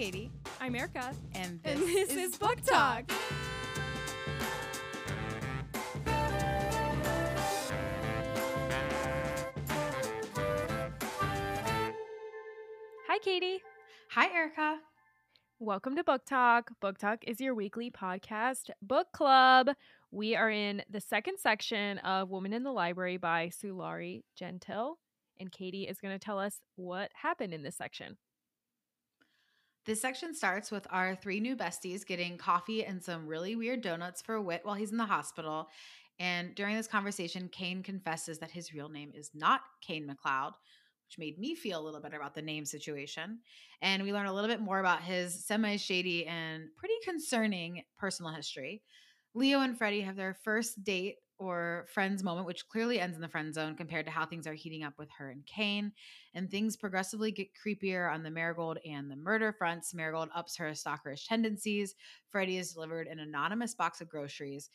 Katie. I'm Erica. And this, And this is Book Talk. Hi, Katie. Hi, Erica. Welcome to Book Talk. Book Talk is your weekly podcast book club. We are in the second section of Woman in the Library by Sulari Gentill, And Katie is going to tell us what happened in this section. This section starts with our three new besties getting coffee and some really weird donuts for Whit while he's in the hospital. And during this conversation, Cain confesses that his real name is not Cain McLeod, which made me feel a little better about the name situation. And we learn a little bit more about his semi shady and pretty concerning personal history. Leo and Freddie have their first date or friends moment, which clearly ends in the friend zone compared to how things are heating up with her and Cain. And things progressively get creepier on the Marigold and the murder fronts. Marigold ups her stalkerish tendencies. Freddie is delivered an anonymous box of groceries.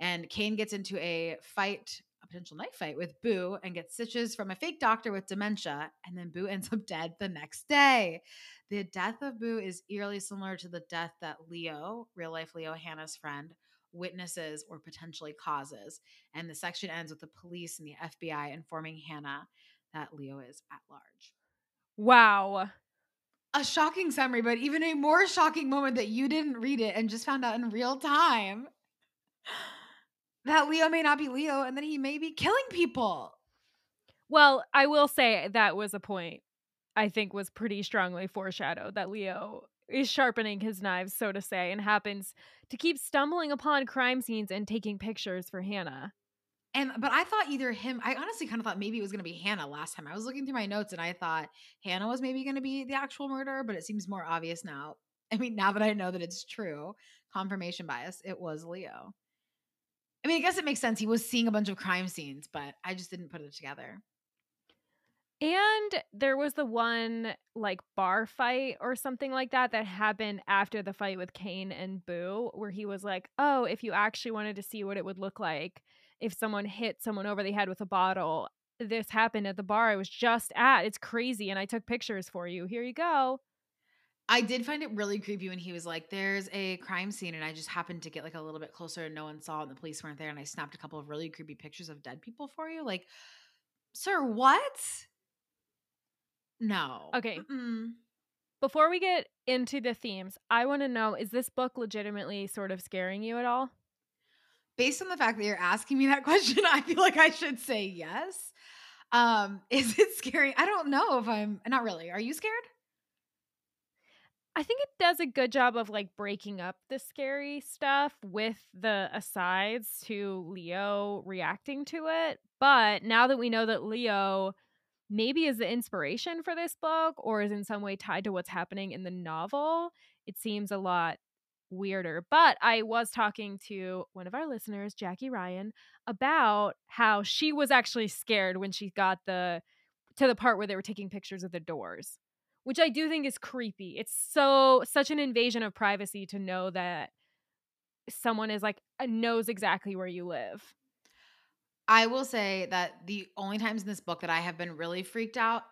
And Cain gets into a fight, a potential knife fight with Boo and gets stitches from a fake doctor with dementia. And then Boo ends up dead the next day. The death of Boo is eerily similar to the death that Leo, real life Leo, Hannah's friend, witnesses or potentially causes. And the section ends with the police and the FBI informing Hannah that Leo is at large. Wow. A shocking summary, but even a more shocking moment that you didn't read it and just found out in real time that Leo may not be Leo and that he may be killing people. Well, I will say that was a point I think was pretty strongly foreshadowed that Leo is sharpening his knives, so to say, and happens to keep stumbling upon crime scenes and taking pictures for Hannah. And but I thought either him, I honestly kind of thought maybe it was gonna be Hannah last time. I was looking through my notes and I thought Hannah was maybe gonna be the actual murderer, but it seems more obvious now. I mean, now that I know that it's true, confirmation bias, it was Leo. I mean, I guess it makes sense. He was seeing a bunch of crime scenes, but I just didn't put it together. And there was the one like bar fight or something like that that happened after the fight with Cain and Boo, where he was like, Oh, if you actually wanted to see what it would look like if someone hit someone over the head with a bottle, this happened at the bar I was just at. It's crazy. And I took pictures for you. Here you go. I did find it really creepy when he was like, "There's a crime scene," and I just happened to get like a little bit closer, and no one saw, and the police weren't there, and I snapped a couple of really creepy pictures of dead people for you. Like, sir, what? No. Okay. Mm-mm. Before we get into the themes, I want to know is this book legitimately sort of scaring you at all? Based on the fact that you're asking me that question, I feel like I should say yes. Um, is it scary? I don't know if I'm not really. Are you scared? I think it does a good job of like breaking up the scary stuff with the asides to Leo reacting to it. But now that we know that Leo maybe is the inspiration for this book or is in some way tied to what's happening in the novel, it seems a lot weirder. But I was talking to one of our listeners, Jackie Ryan, about how she was actually scared when she got the to the part where they were taking pictures of the doors which I do think is creepy. It's so such an invasion of privacy to know that someone is like uh, knows exactly where you live. I will say that the only times in this book that I have been really freaked out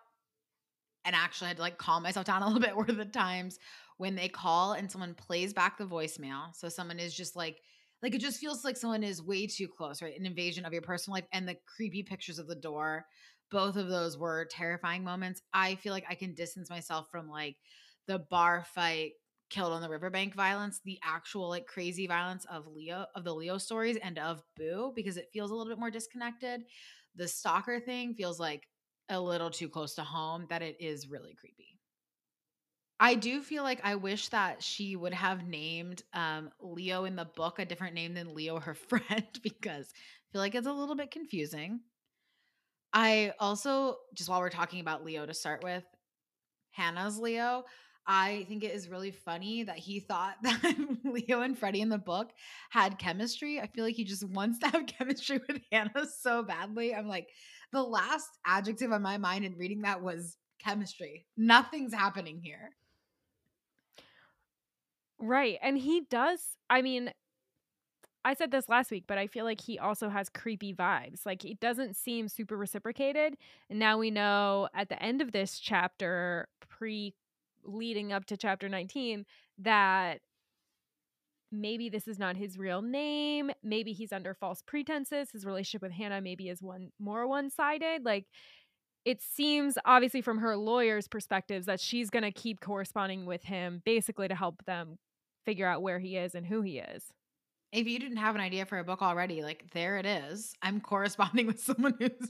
and actually had to like calm myself down a little bit were the times when they call and someone plays back the voicemail. So someone is just like, like it just feels like someone is way too close, right? An invasion of your personal life and the creepy pictures of the door. Both of those were terrifying moments. I feel like I can distance myself from like the bar fight killed on the riverbank violence, the actual like crazy violence of Leo of the Leo stories and of Boo because it feels a little bit more disconnected. The stalker thing feels like a little too close to home that it is really creepy. I do feel like I wish that she would have named um, Leo in the book a different name than Leo, her friend, because I feel like it's a little bit confusing. I also, just while we're talking about Leo to start with, Hannah's Leo, I think it is really funny that he thought that Leo and Freddie in the book had chemistry. I feel like he just wants to have chemistry with Hannah so badly. I'm like, the last adjective on my mind in reading that was chemistry. Nothing's happening here. Right. And he does, I mean, I said this last week, but I feel like he also has creepy vibes. Like it doesn't seem super reciprocated. And now we know at the end of this chapter, pre leading up to chapter 19 that maybe this is not his real name maybe he's under false pretenses his relationship with hannah maybe is one more one-sided like it seems obviously from her lawyer's perspectives that she's going to keep corresponding with him basically to help them figure out where he is and who he is. If you didn't have an idea for a book already like there it is. I'm corresponding with someone who's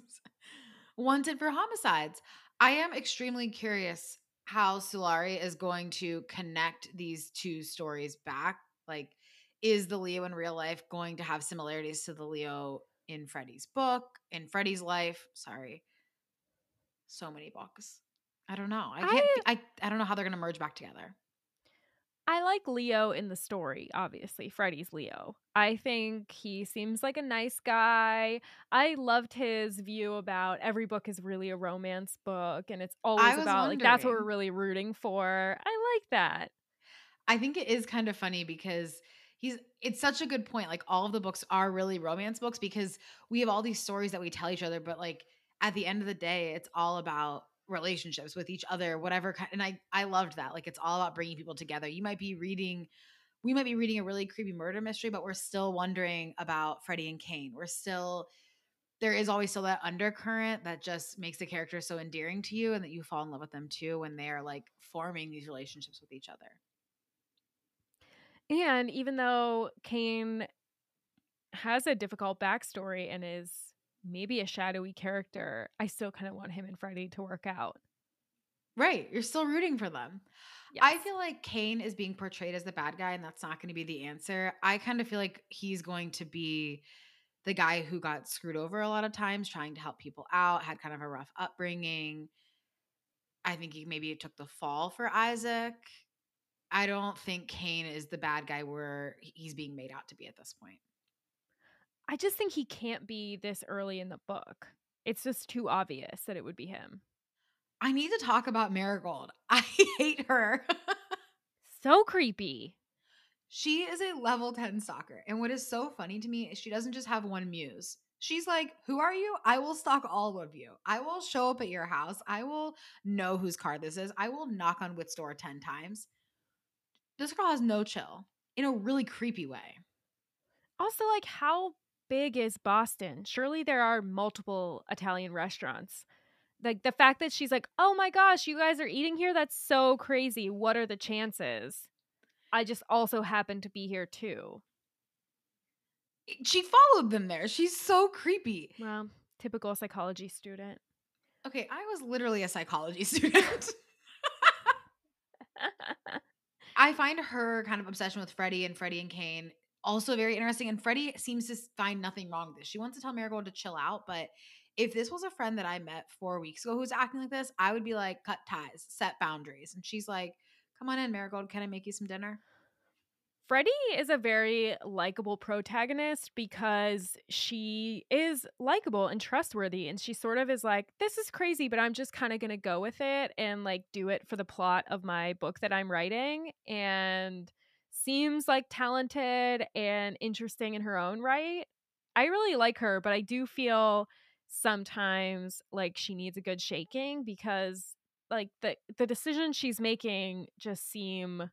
wanted for homicides. I am extremely curious how sulari is going to connect these two stories back like, is the Leo in real life going to have similarities to the Leo in Freddie's book, in Freddie's life? Sorry. So many books. I don't know. I can't I, I, I don't know how they're gonna merge back together. I like Leo in the story, obviously. Freddie's Leo. I think he seems like a nice guy. I loved his view about every book is really a romance book and it's always about wondering. like that's what we're really rooting for. I like that. I think it is kind of funny because he's it's such a good point. Like all of the books are really romance books because we have all these stories that we tell each other, but like at the end of the day, it's all about relationships with each other, whatever kind. And I I loved that. Like it's all about bringing people together. You might be reading we might be reading a really creepy murder mystery, but we're still wondering about Freddie and Cain. We're still there is always still that undercurrent that just makes the character so endearing to you and that you fall in love with them too when they are like forming these relationships with each other. And even though Cain has a difficult backstory and is maybe a shadowy character, I still kind of want him and Freddie to work out. Right. You're still rooting for them. Yes. I feel like Cain is being portrayed as the bad guy, and that's not going to be the answer. I kind of feel like he's going to be the guy who got screwed over a lot of times, trying to help people out, had kind of a rough upbringing. I think he maybe took the fall for Isaac. I don't think Cain is the bad guy where he's being made out to be at this point. I just think he can't be this early in the book. It's just too obvious that it would be him. I need to talk about Marigold. I hate her. so creepy. She is a level 10 stalker. And what is so funny to me is she doesn't just have one muse. She's like, Who are you? I will stalk all of you. I will show up at your house. I will know whose car this is. I will knock on Whit's door 10 times this girl has no chill in a really creepy way. Also, like, how big is Boston? Surely there are multiple Italian restaurants. Like, the fact that she's like, oh my gosh, you guys are eating here? That's so crazy. What are the chances? I just also happen to be here too. She followed them there. She's so creepy. Well, typical psychology student. Okay, I was literally a psychology student. I find her kind of obsession with Freddie and Freddie and Cain also very interesting. And Freddie seems to find nothing wrong with this. She wants to tell Marigold to chill out, but if this was a friend that I met four weeks ago who's acting like this, I would be like, cut ties, set boundaries. And she's like, come on in, Marigold. Can I make you some dinner? Freddie is a very likable protagonist because she is likable and trustworthy. And she sort of is like, this is crazy, but I'm just kind of going to go with it and like do it for the plot of my book that I'm writing. And seems like talented and interesting in her own right. I really like her, but I do feel sometimes like she needs a good shaking because like the the decisions she's making just seem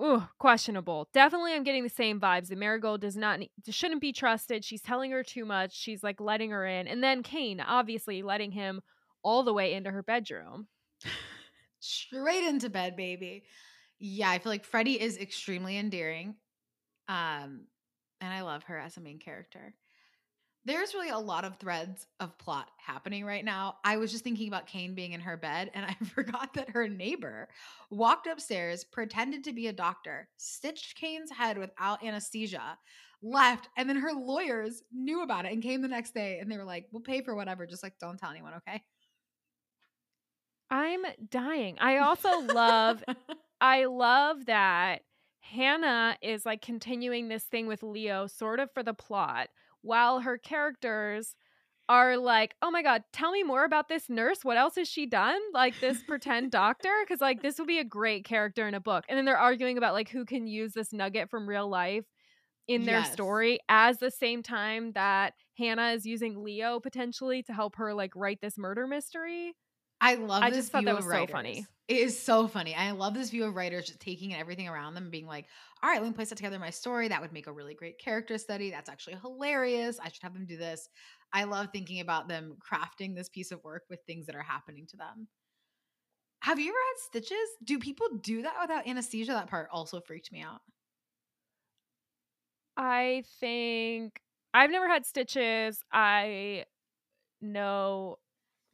Ooh, questionable. Definitely, I'm getting the same vibes. The Marigold does not shouldn't be trusted. She's telling her too much. She's like letting her in, and then Cain, obviously, letting him all the way into her bedroom, straight into bed, baby. Yeah, I feel like Freddie is extremely endearing, um, and I love her as a main character there's really a lot of threads of plot happening right now. I was just thinking about Cain being in her bed, and I forgot that her neighbor walked upstairs, pretended to be a doctor, stitched Cain's head without anesthesia, left, and then her lawyers knew about it and came the next day and they were like, We'll pay for whatever, just like don't tell anyone, okay? I'm dying. I also love I love that Hannah is like continuing this thing with Leo sort of for the plot while her characters are like, oh my God, tell me more about this nurse. What else has she done? Like this pretend doctor? Because, like, this would be a great character in a book. And then they're arguing about, like, who can use this nugget from real life in their yes. story as the same time that Hannah is using Leo potentially to help her, like, write this murder mystery. I love I just thought that was so funny. It is so funny. I love this view of writers just taking everything around them and being like, all right, let me place that together my story. That would make a really great character study. That's actually hilarious. I should have them do this. I love thinking about them crafting this piece of work with things that are happening to them. Have you ever had stitches? Do people do that without anesthesia? That part also freaked me out. I think I've never had stitches. I know,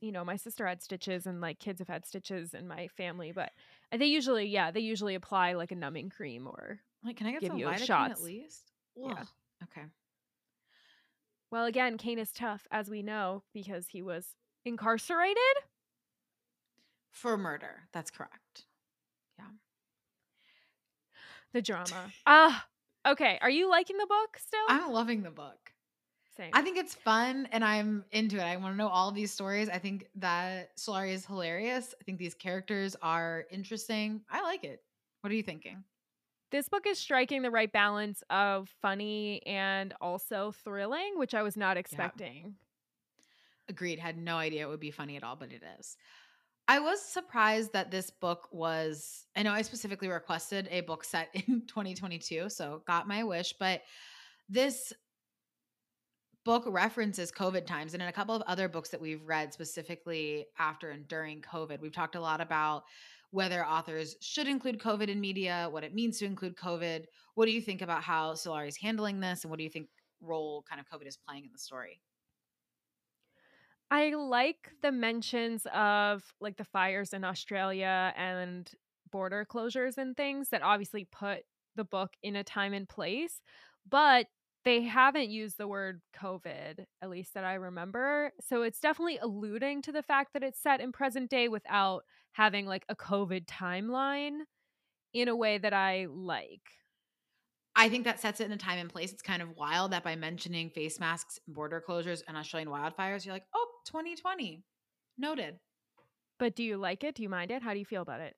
you know, my sister had stitches and like kids have had stitches in my family, but they usually, yeah, they usually apply like a numbing cream or Like, can I get Give some you lidocaine at shots. least? Yeah. Okay. well, again, Cain is tough as we know because he was incarcerated. For murder. That's correct. Yeah. The drama. Ah, okay. Are you liking the book still? I'm loving the book. Same. I think it's fun and I'm into it. I want to know all of these stories. I think that Sulari is hilarious. I think these characters are interesting. I like it. What are you thinking? this book is striking the right balance of funny and also thrilling, which I was not expecting. Agreed. Had no idea it would be funny at all, but it is. I was surprised that this book was, I know I specifically requested a book set in 2022, so got my wish, but this book references COVID times. And in a couple of other books that we've read specifically after and during COVID, we've talked a lot about whether authors should include COVID in media, what it means to include COVID. What do you think about how Sulari is handling this? And what do you think role kind of COVID is playing in the story? I like the mentions of like the fires in Australia and border closures and things that obviously put the book in a time and place, but they haven't used the word COVID, at least that I remember. So it's definitely alluding to the fact that it's set in present day without having like a COVID timeline in a way that I like. I think that sets it in a time and place. It's kind of wild that by mentioning face masks, border closures, and Australian wildfires, you're like, oh, 2020. Noted. But do you like it? Do you mind it? How do you feel about it?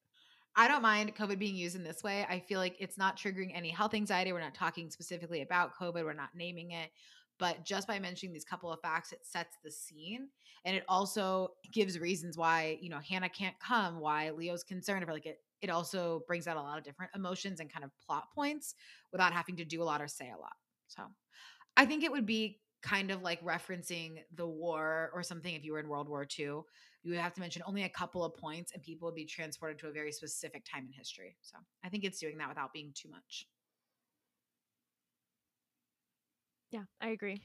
I don't mind COVID being used in this way. I feel like it's not triggering any health anxiety. We're not talking specifically about COVID, we're not naming it. But just by mentioning these couple of facts, it sets the scene. And it also gives reasons why, you know, Hannah can't come, why Leo's concerned about like it. It also brings out a lot of different emotions and kind of plot points without having to do a lot or say a lot. So I think it would be kind of like referencing the war or something if you were in World War II. You would have to mention only a couple of points and people would be transported to a very specific time in history. So I think it's doing that without being too much. Yeah, I agree.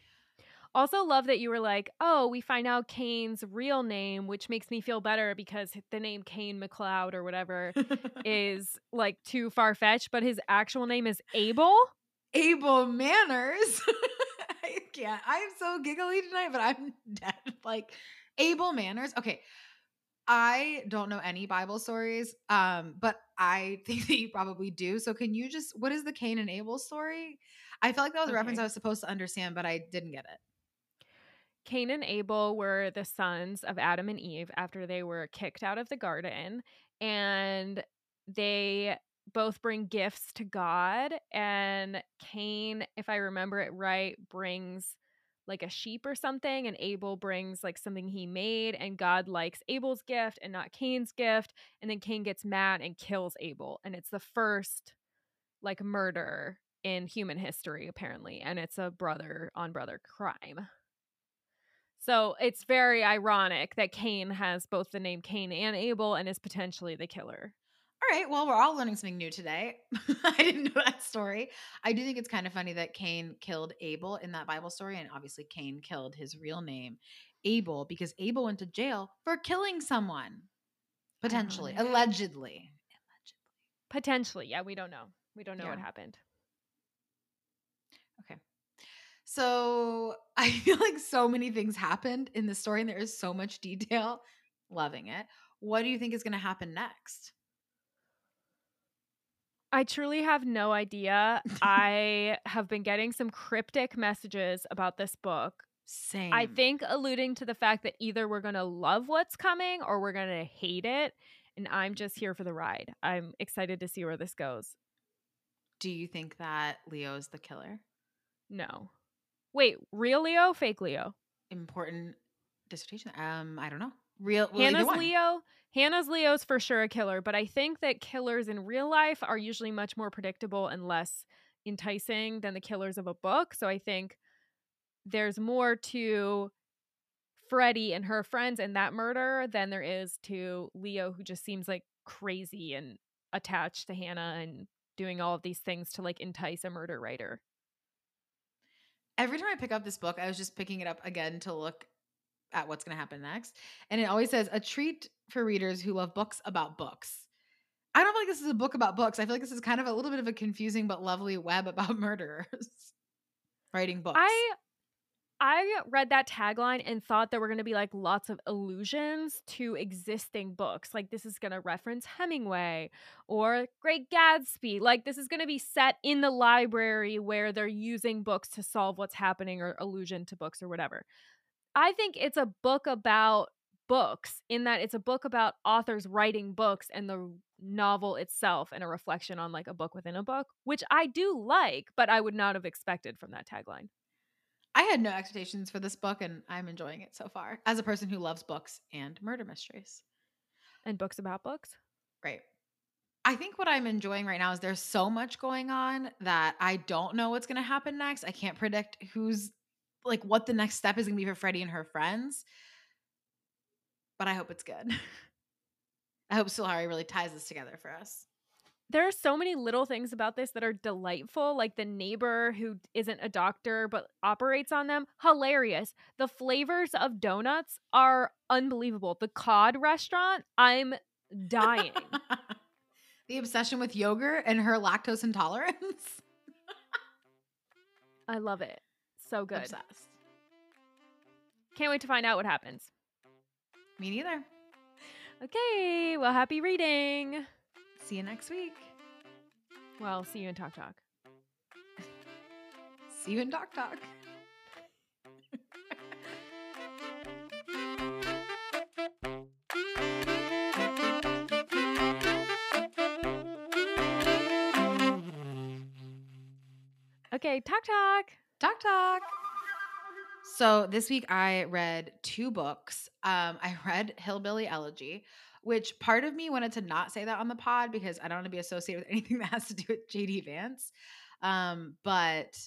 Also, love that you were like, oh, we find out Cain's real name, which makes me feel better because the name Cain McLeod or whatever is like too far fetched, but his actual name is Abel. Abel Manners. I can't. I'm so giggly tonight, but I'm dead. Like Abel Manners. Okay. I don't know any Bible stories, um, but I think that you probably do. So can you just what is the Cain and Abel story? I felt like that was a reference I was supposed to understand, but I didn't get it. Cain and Abel were the sons of Adam and Eve after they were kicked out of the garden, and they both bring gifts to God. And Cain, if I remember it right, brings like a sheep or something, and Abel brings like something he made, and God likes Abel's gift and not Cain's gift. And then Cain gets mad and kills Abel, and it's the first like murder in human history, apparently, and it's a brother on brother crime. So it's very ironic that Cain has both the name Cain and Abel and is potentially the killer. Right. Well, we're all learning something new today. I didn't know that story. I do think it's kind of funny that Cain killed Abel in that Bible story. And obviously, Cain killed his real name, Abel, because Abel went to jail for killing someone. Oh potentially, Ironic. allegedly. Potentially, yeah, we don't know. We don't know what happened. Okay. So I feel like so many things happened in the story, and there is so much detail. Loving it. What do you think is going to happen next? I truly have no idea. I have been getting some cryptic messages about this book. Same. I think alluding to the fact that either we're going to love what's coming or we're going to hate it. And I'm just here for the ride. I'm excited to see where this goes. Do you think that Leo's the killer? No. Wait, real Leo, fake Leo? Important dissertation. Um, I don't know. Real well, Hannah's Leo. Hannah's Leo's for sure a killer, but I think that killers in real life are usually much more predictable and less enticing than the killers of a book. So I think there's more to Freddie and her friends and that murder than there is to Leo, who just seems like crazy and attached to Hannah and doing all of these things to like entice a murder writer. Every time I pick up this book, I was just picking it up again to look at what's going to happen next. And it always says a treat for readers who love books about books. I don't feel like this is a book about books. I feel like this is kind of a little bit of a confusing but lovely web about murderers writing books. I I read that tagline and thought there were going to be like lots of allusions to existing books. Like this is going to reference Hemingway or Great Gatsby. Like this is going to be set in the library where they're using books to solve what's happening or allusion to books or whatever. I think it's a book about books in that it's a book about authors writing books and the novel itself and a reflection on like a book within a book, which I do like, but I would not have expected from that tagline. I had no expectations for this book and I'm enjoying it so far as a person who loves books and murder mysteries. And books about books? Right. I think what I'm enjoying right now is there's so much going on that I don't know what's going to happen next. I can't predict who's like what the next step is going to be for Freddie and her friends. But I hope it's good. I hope Sulari really ties this together for us. There are so many little things about this that are delightful like the neighbor who isn't a doctor but operates on them hilarious. The flavors of donuts are unbelievable. The cod restaurant i'm dying. The obsession with yogurt and her lactose intolerance. I love it so good obsessed can't wait to find out what happens me neither okay well happy reading See you next week. Well, see you in Talk Talk. see you in Talk Talk. okay, Talk Talk. Talk Talk. So this week I read two books. Um, I read Hillbilly Elegy, which part of me wanted to not say that on the pod because I don't want to be associated with anything that has to do with JD Vance. Um, but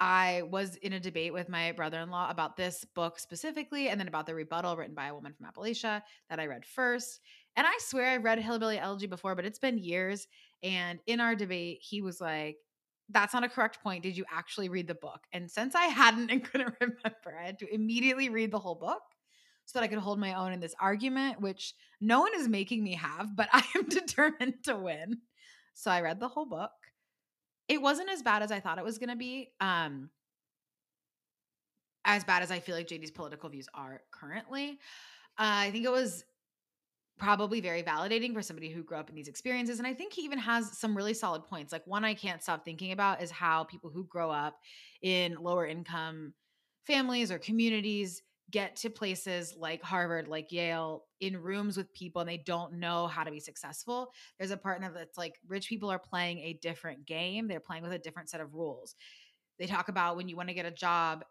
I was in a debate with my brother in law about this book specifically, and then about the rebuttal written by a woman from Appalachia that I read first. And I swear I've read Hillbilly Elegy before, but it's been years. And in our debate, he was like, that's not a correct point. Did you actually read the book? And since I hadn't and couldn't remember, I had to immediately read the whole book so that I could hold my own in this argument, which no one is making me have, but I am determined to win. So I read the whole book. It wasn't as bad as I thought it was going to be. Um, as bad as I feel like JD's political views are currently. Uh, I think it was probably very validating for somebody who grew up in these experiences. And I think he even has some really solid points. Like, one I can't stop thinking about is how people who grow up in lower income families or communities get to places like Harvard, like Yale, in rooms with people and they don't know how to be successful. There's a part partner that's like rich people are playing a different game. They're playing with a different set of rules. They talk about when you want to get a job,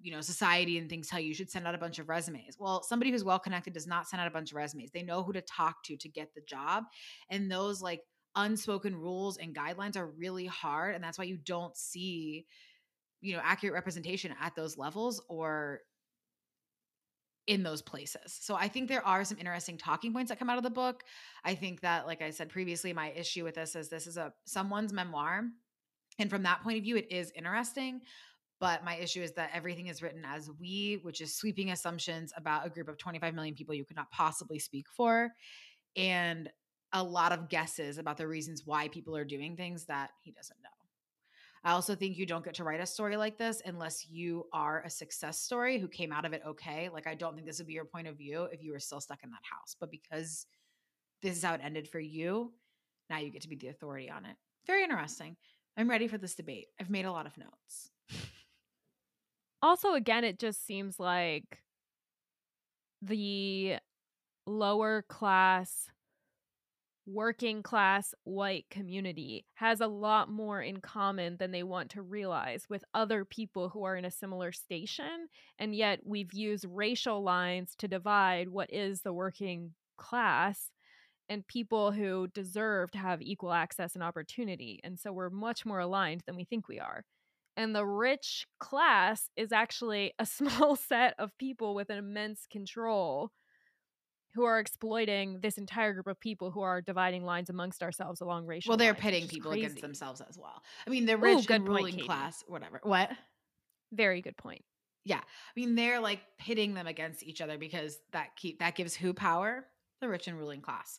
you know, society and things tell you you should send out a bunch of resumes. Well, somebody who's well connected does not send out a bunch of resumes. They know who to talk to to get the job. And those like unspoken rules and guidelines are really hard. And that's why you don't see, you know, accurate representation at those levels or in those places. So I think there are some interesting talking points that come out of the book. I think that like I said previously my issue with this is this is a someone's memoir and from that point of view it is interesting, but my issue is that everything is written as we, which is sweeping assumptions about a group of 25 million people you could not possibly speak for and a lot of guesses about the reasons why people are doing things that he doesn't know. I also think you don't get to write a story like this unless you are a success story who came out of it okay. Like, I don't think this would be your point of view if you were still stuck in that house. But because this is how it ended for you, now you get to be the authority on it. Very interesting. I'm ready for this debate. I've made a lot of notes. Also, again, it just seems like the lower class working class white community has a lot more in common than they want to realize with other people who are in a similar station. And yet we've used racial lines to divide what is the working class and people who deserve to have equal access and opportunity. And so we're much more aligned than we think we are. And the rich class is actually a small set of people with an immense control who are exploiting this entire group of people who are dividing lines amongst ourselves along racial Well, they're lines, pitting people crazy. against themselves as well. I mean, the rich good and ruling class, whatever. What? Very good point. Yeah, I mean, they're like pitting them against each other because that keep that gives who power? The rich and ruling class.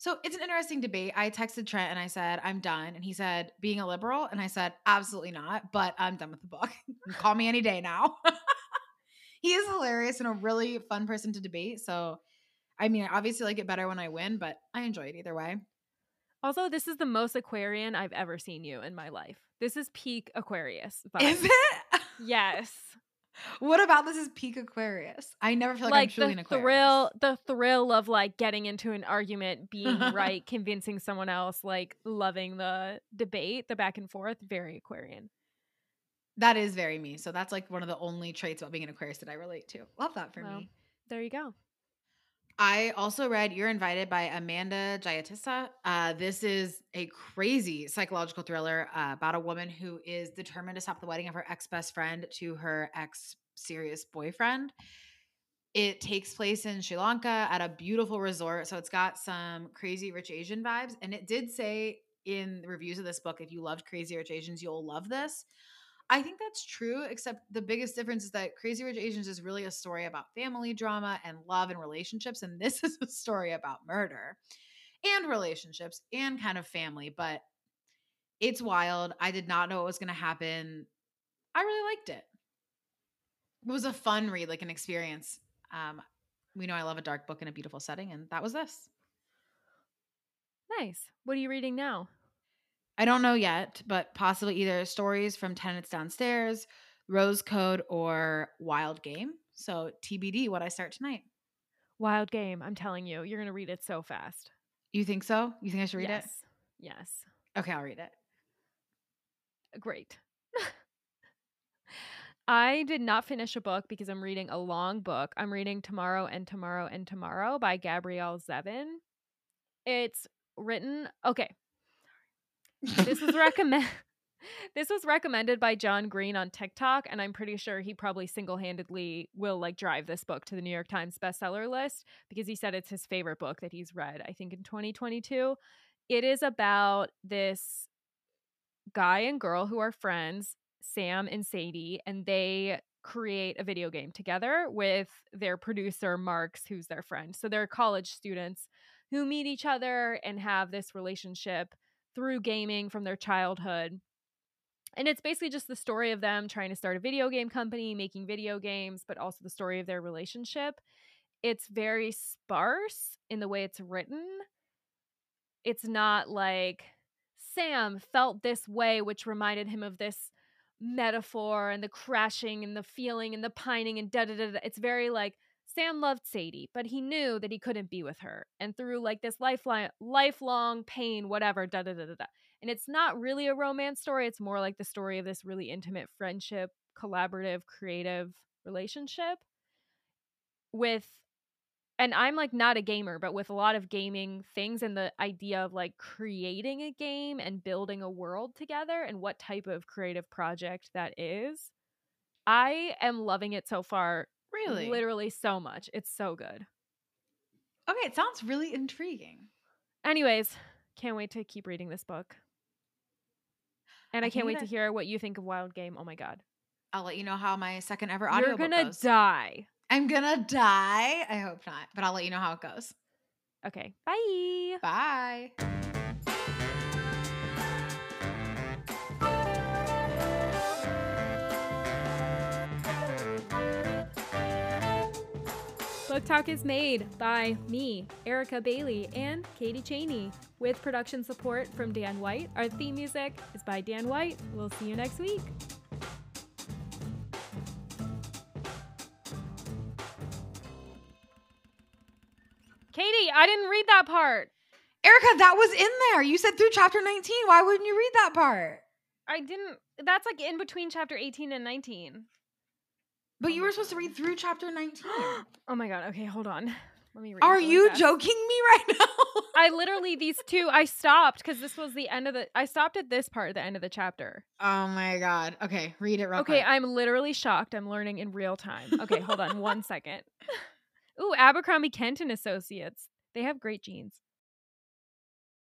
So it's an interesting debate. I texted Trent and I said, I'm done. And he said, being a liberal. And I said, absolutely not, but I'm done with the book. Call me any day now. he is hilarious and a really fun person to debate. So, I mean, I obviously like it better when I win, but I enjoy it either way. Also, this is the most Aquarian I've ever seen you in my life. This is peak Aquarius. Is it? Yes. What about this is peak Aquarius? I never feel like, like I'm truly the an Aquarius. thrill the thrill of like getting into an argument being right convincing someone else like loving the debate the back and forth very aquarian That is very me. So that's like one of the only traits about being an Aquarius that I relate to. Love that for Well, me. there you go I also read You're Invited by Amanda Jayatissa. Uh, this is a crazy psychological thriller uh, about a woman who is determined to stop the wedding of her ex best friend to her ex serious boyfriend. It takes place in Sri Lanka at a beautiful resort. So it's got some crazy rich Asian vibes. And it did say in the reviews of this book if you loved Crazy Rich Asians, you'll love this. I think that's true, except the biggest difference is that Crazy Rich Asians is really a story about family drama and love and relationships. And this is a story about murder and relationships and kind of family. But it's wild. I did not know what was going to happen. I really liked it. It was a fun read, like an experience. Um, we know I love a dark book in a beautiful setting, and that was this. nice what are you reading now I don't know yet, but possibly either stories from Tenants Downstairs, Rose Code, or Wild Game. So TBD what I start tonight. wild game i'm telling you you're gonna read it so fast You think so? You think I should read it? yes yes? Okay, I'll read it. great I did not finish a book because I'm reading a long book. I'm reading Tomorrow and Tomorrow and Tomorrow by Gabrielle Zevin. It's written, okay, this was recommend this was recommended by John Green on TikTok and I'm pretty sure he probably single-handedly will like drive this book to the New York Times bestseller list because he said it's his favorite book that he's read I think in 2022. It is about this guy and girl who are friends, Sam and Sadie, and they create a video game together with their producer Marx who's their friend. So they're college students who meet each other and have this relationship through gaming from their childhood. And it's basically just the story of them trying to start a video game company, making video games, but also the story of their relationship. It's very sparse in the way it's written. It's not like Sam felt this way, which reminded him of this metaphor and the crashing and the feeling and the pining and da da da. It's very like Sam loved Sadie, but he knew that he couldn't be with her. And through like this lifelong, lifelong pain, whatever, da da da da da. And it's not really a romance story. It's more like the story of this really intimate friendship, collaborative, creative relationship with and I'm like not a gamer, but with a lot of gaming things and the idea of like creating a game and building a world together and what type of creative project that is. I am loving it so far. Really? Literally so much. It's so good. Okay, it sounds really intriguing. Anyways, can't wait to keep reading this book. And I, I can't wait to hear what you think of Wild Game. Oh my god. I'll let you know how my second ever goes. You're gonna goes. die. I'm gonna die. I hope not, but I'll let you know how it goes. Okay. Bye. Bye. Book Talk is made by me, Erica Bailey, and Katie Cheney, with production support from Dan White. Our theme music is by Dan White. We'll see you next week. Katie, I didn't read that part. Erica, that was in there. You said through chapter 19. Why wouldn't you read that part? I didn't. That's like in between chapter 18 and 19. But you were supposed to read through chapter 19. oh my god. Okay, hold on. Let me read. Are really you fast. joking me right now? I literally these two I stopped because this was the end of the I stopped at this part at the end of the chapter. oh my god. Okay, read it real Okay, quick. I'm literally shocked. I'm learning in real time. Okay, hold on one second. Ooh, Abercrombie Kenton Associates. They have great jeans.